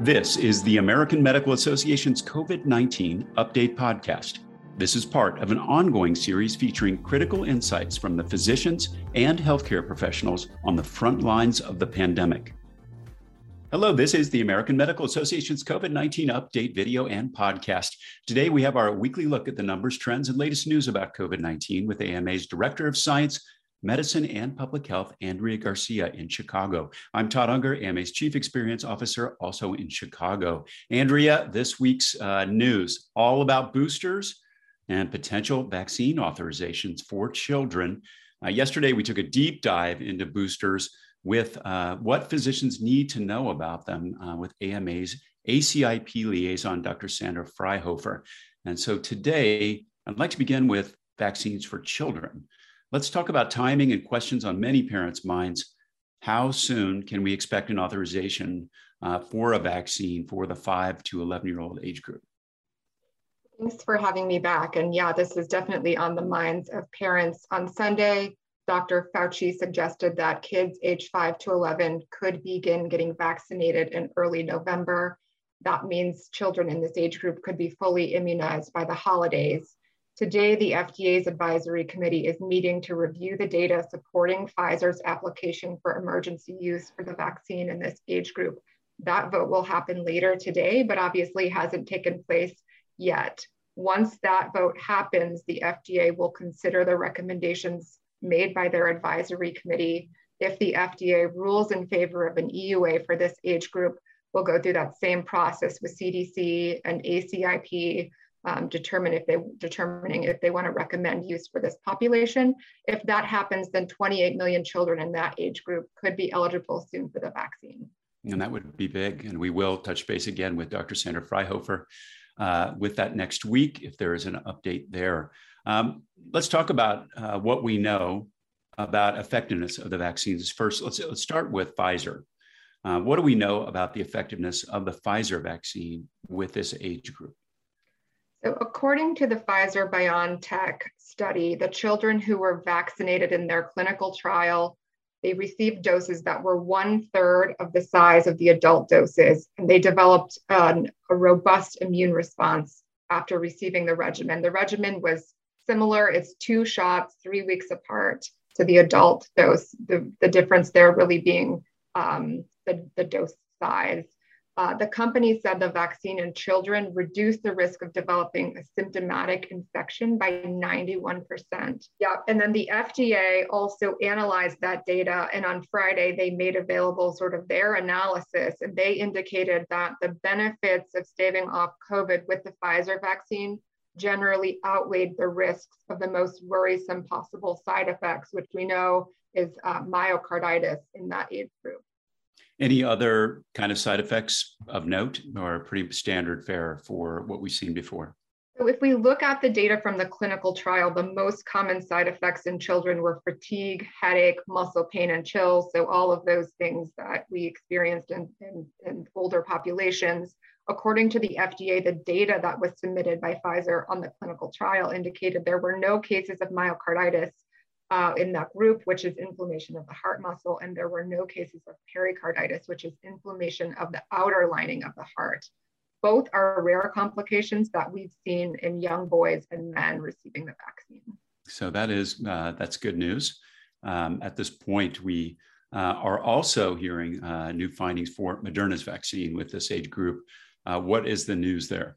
This is the American Medical Association's COVID 19 Update Podcast. This is part of an ongoing series featuring critical insights from the physicians and healthcare professionals on the front lines of the pandemic. Hello, this is the American Medical Association's COVID 19 update video and podcast. Today, we have our weekly look at the numbers, trends, and latest news about COVID 19 with AMA's Director of Science, Medicine and Public Health, Andrea Garcia in Chicago. I'm Todd Unger, AMA's Chief Experience Officer, also in Chicago. Andrea, this week's uh, news all about boosters and potential vaccine authorizations for children. Uh, yesterday, we took a deep dive into boosters with uh, what physicians need to know about them uh, with AMA's ACIP liaison, Dr. Sandra Fryhofer. And so today, I'd like to begin with vaccines for children. Let's talk about timing and questions on many parents' minds. How soon can we expect an authorization uh, for a vaccine for the 5 to 11 year old age group? Thanks for having me back. And yeah, this is definitely on the minds of parents. On Sunday, Dr. Fauci suggested that kids age 5 to 11 could begin getting vaccinated in early November. That means children in this age group could be fully immunized by the holidays. Today, the FDA's advisory committee is meeting to review the data supporting Pfizer's application for emergency use for the vaccine in this age group. That vote will happen later today, but obviously hasn't taken place yet. Once that vote happens, the FDA will consider the recommendations made by their advisory committee. If the FDA rules in favor of an EUA for this age group, we'll go through that same process with CDC and ACIP um, determine if they determining if they want to recommend use for this population. If that happens, then 28 million children in that age group could be eligible soon for the vaccine. And that would be big. And we will touch base again with Dr. Sandra Fryhofer uh, with that next week if there is an update there. Um, let's talk about uh, what we know about effectiveness of the vaccines. First, let's, let's start with Pfizer. Uh, what do we know about the effectiveness of the Pfizer vaccine with this age group? So, according to the Pfizer BioNTech study, the children who were vaccinated in their clinical trial, they received doses that were one third of the size of the adult doses, and they developed a robust immune response after receiving the regimen. The regimen was similar, it's two shots, three weeks apart to the adult dose. The, the difference there really being um, the, the dose size. Uh, the company said the vaccine in children reduced the risk of developing a symptomatic infection by 91%. Yeah, and then the FDA also analyzed that data. And on Friday, they made available sort of their analysis. And they indicated that the benefits of staving off COVID with the Pfizer vaccine generally outweighed the risks of the most worrisome possible side effects, which we know is uh, myocarditis in that age group. Any other kind of side effects of note or pretty standard fare for what we've seen before? So if we look at the data from the clinical trial, the most common side effects in children were fatigue, headache, muscle pain, and chills. So all of those things that we experienced in, in, in older populations. According to the FDA, the data that was submitted by Pfizer on the clinical trial indicated there were no cases of myocarditis uh, in that group, which is inflammation of the heart muscle. And there were no cases of pericarditis, which is inflammation of the outer lining of the heart. Both are rare complications that we've seen in young boys and men receiving the vaccine. So that is uh, that's good news. Um, at this point, we uh, are also hearing uh, new findings for Moderna's vaccine with this age group. Uh, what is the news there?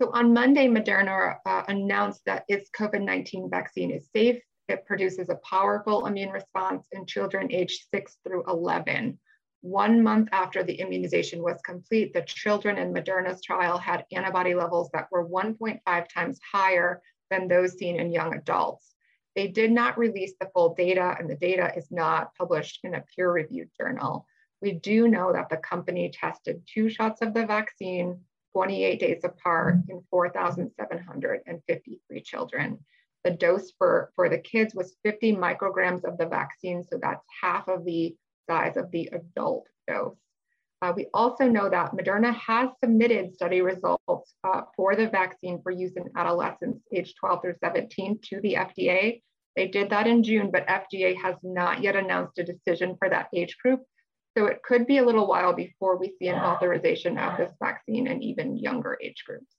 So on Monday, Moderna uh, announced that its COVID 19 vaccine is safe it produces a powerful immune response in children aged 6 through 11. One month after the immunization was complete, the children in Moderna's trial had antibody levels that were 1.5 times higher than those seen in young adults. They did not release the full data, and the data is not published in a peer reviewed journal. We do know that the company tested two shots of the vaccine 28 days apart in 4,753 children. The dose for, for the kids was 50 micrograms of the vaccine, so that's half of the size of the adult dose. Uh, we also know that Moderna has submitted study results uh, for the vaccine for use in adolescents age 12 through 17 to the FDA. They did that in June, but FDA has not yet announced a decision for that age group. So it could be a little while before we see an authorization of this vaccine in even younger age groups.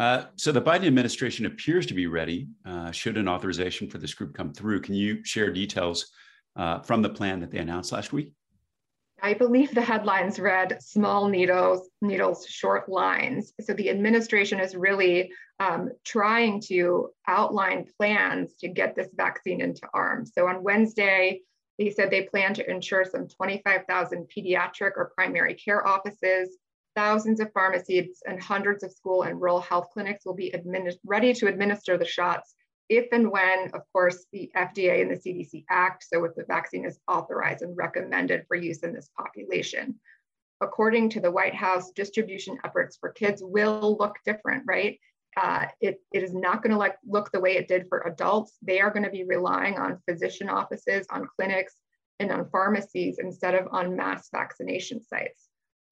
Uh, so the Biden administration appears to be ready uh, should an authorization for this group come through. Can you share details uh, from the plan that they announced last week? I believe the headlines read small needles, needles, short lines. So the administration is really um, trying to outline plans to get this vaccine into arms. So on Wednesday, they said they plan to ensure some 25,000 pediatric or primary care offices, thousands of pharmacies, and hundreds of school and rural health clinics will be ready to administer the shots if and when, of course, the FDA and the CDC act, so if the vaccine is authorized and recommended for use in this population. According to the White House, distribution efforts for kids will look different, right? Uh, it, it is not going to look the way it did for adults. They are going to be relying on physician offices, on clinics, and on pharmacies instead of on mass vaccination sites.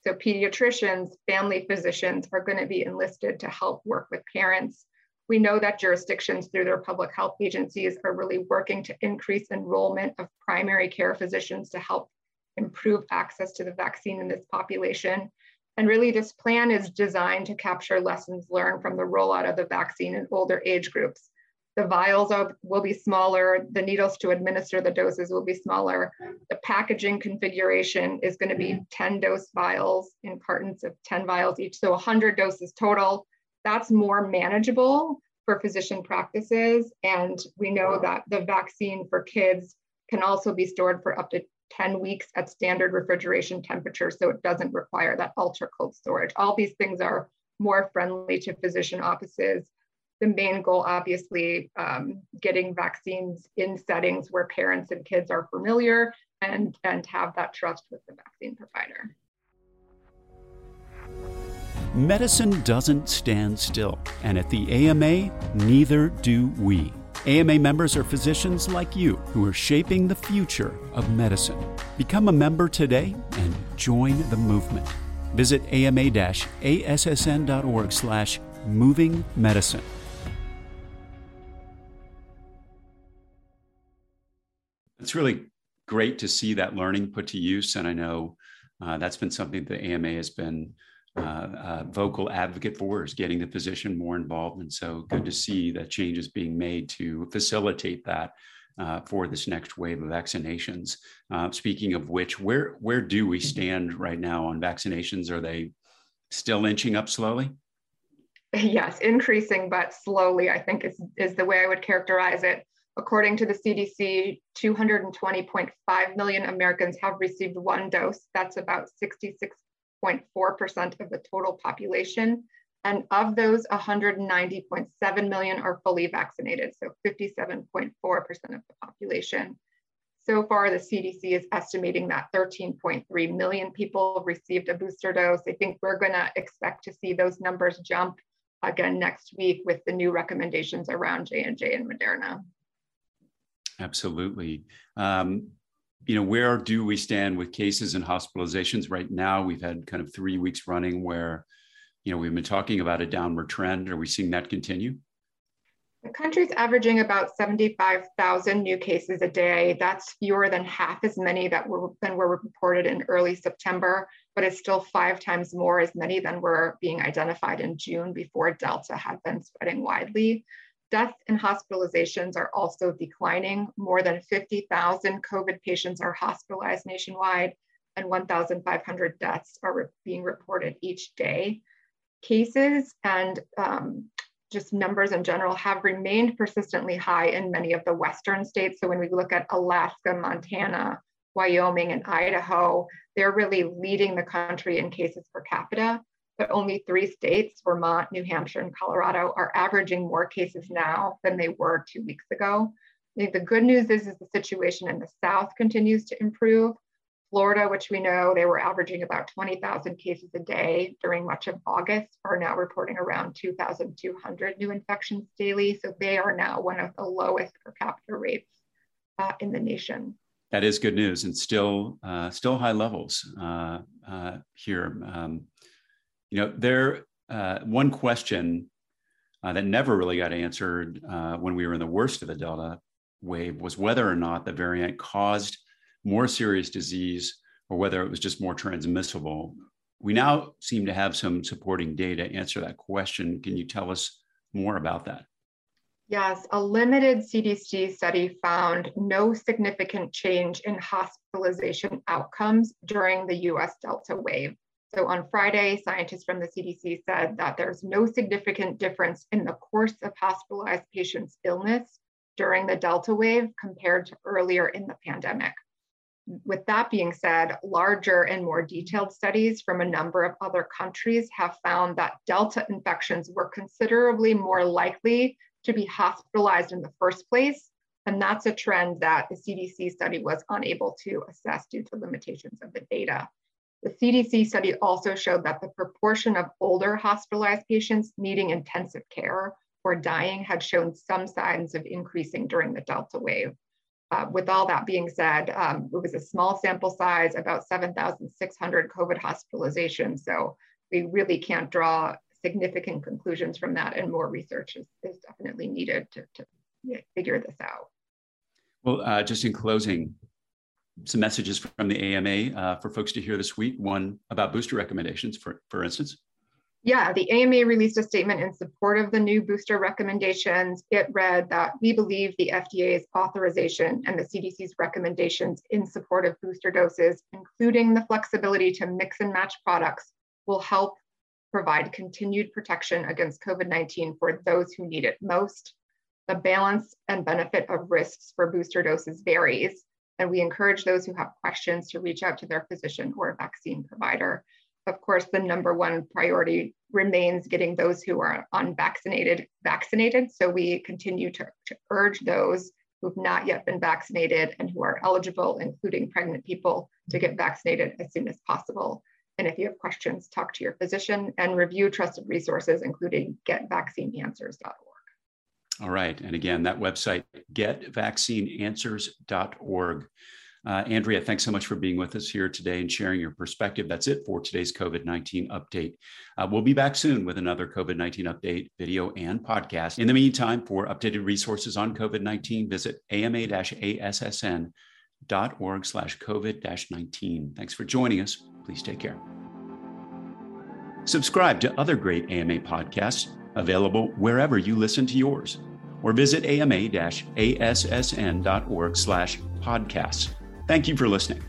So pediatricians, family physicians are going to be enlisted to help work with parents we know that jurisdictions through their public health agencies are really working to increase enrollment of primary care physicians to help improve access to the vaccine in this population. And really this plan is designed to capture lessons learned from the rollout of the vaccine in older age groups. The vials will be smaller, the needles to administer the doses will be smaller. The packaging configuration is gonna be 10 dose vials in cartons of 10 vials each, so 100 doses total that's more manageable for physician practices. And we know that the vaccine for kids can also be stored for up to 10 weeks at standard refrigeration temperature, so it doesn't require that ultra cold storage. All these things are more friendly to physician offices. The main goal, obviously, um, getting vaccines in settings where parents and kids are familiar and, and have that trust with the vaccine provider. Medicine doesn't stand still, and at the AMA, neither do we. AMA members are physicians like you who are shaping the future of medicine. Become a member today and join the movement. Visit ama-assn.org slash moving medicine. It's really great to see that learning put to use, and I know uh, that's been something the AMA has been uh, uh, vocal advocate for is getting the physician more involved. And so good to see that changes being made to facilitate that uh, for this next wave of vaccinations. Uh, speaking of which, where where do we stand right now on vaccinations? Are they still inching up slowly? Yes, increasing, but slowly, I think is, is the way I would characterize it. According to the CDC, 220.5 million Americans have received one dose. That's about 66 0.4% of the total population. And of those, 190.7 million are fully vaccinated, so 57.4% of the population. So far, the CDC is estimating that 13.3 million people received a booster dose. I think we're going to expect to see those numbers jump again next week with the new recommendations around J&J and Moderna. Absolutely. Um, you know, where do we stand with cases and hospitalizations right now? We've had kind of three weeks running where, you know, we've been talking about a downward trend. Are we seeing that continue? The country's averaging about 75,000 new cases a day. That's fewer than half as many that were than were reported in early September, but it's still five times more as many than were being identified in June before Delta had been spreading widely. Deaths and hospitalizations are also declining. More than 50,000 COVID patients are hospitalized nationwide, and 1,500 deaths are re being reported each day. Cases and um, just numbers in general have remained persistently high in many of the Western states. So when we look at Alaska, Montana, Wyoming, and Idaho, they're really leading the country in cases per capita but only three states, Vermont, New Hampshire, and Colorado, are averaging more cases now than they were two weeks ago. I think the good news is, is the situation in the South continues to improve. Florida, which we know they were averaging about 20,000 cases a day during much of August, are now reporting around 2,200 new infections daily. So they are now one of the lowest per capita rates uh, in the nation. That is good news, and still, uh, still high levels uh, uh here. Um, you know, there uh, one question uh, that never really got answered uh, when we were in the worst of the Delta wave was whether or not the variant caused more serious disease or whether it was just more transmissible. We now seem to have some supporting data answer that question. Can you tell us more about that? Yes, a limited CDC study found no significant change in hospitalization outcomes during the US Delta wave. So on Friday, scientists from the CDC said that there's no significant difference in the course of hospitalized patients' illness during the Delta wave compared to earlier in the pandemic. With that being said, larger and more detailed studies from a number of other countries have found that Delta infections were considerably more likely to be hospitalized in the first place. And that's a trend that the CDC study was unable to assess due to limitations of the data. The CDC study also showed that the proportion of older hospitalized patients needing intensive care or dying had shown some signs of increasing during the Delta wave. Uh, with all that being said, um, it was a small sample size, about 7,600 COVID hospitalizations. So we really can't draw significant conclusions from that, and more research is, is definitely needed to, to figure this out. Well, uh, just in closing, some messages from the AMA uh, for folks to hear this week. One about booster recommendations, for, for instance. Yeah, the AMA released a statement in support of the new booster recommendations. It read that we believe the FDA's authorization and the CDC's recommendations in support of booster doses, including the flexibility to mix and match products, will help provide continued protection against COVID 19 for those who need it most. The balance and benefit of risks for booster doses varies, and we encourage those who have questions to reach out to their physician or vaccine provider. Of course, the number one priority remains getting those who are unvaccinated vaccinated. So we continue to, to urge those who've not yet been vaccinated and who are eligible, including pregnant people, to get vaccinated as soon as possible. And if you have questions, talk to your physician and review trusted resources, including getvaccineanswers.org. All right. And again, that website, getvaccineanswers.org. Uh, Andrea, thanks so much for being with us here today and sharing your perspective. That's it for today's COVID 19 update. Uh, we'll be back soon with another COVID 19 update video and podcast. In the meantime, for updated resources on COVID 19, visit ama assn.org slash COVID 19. Thanks for joining us. Please take care. Subscribe to other great AMA podcasts available wherever you listen to yours, or visit ama-assn.org slash podcasts. Thank you for listening.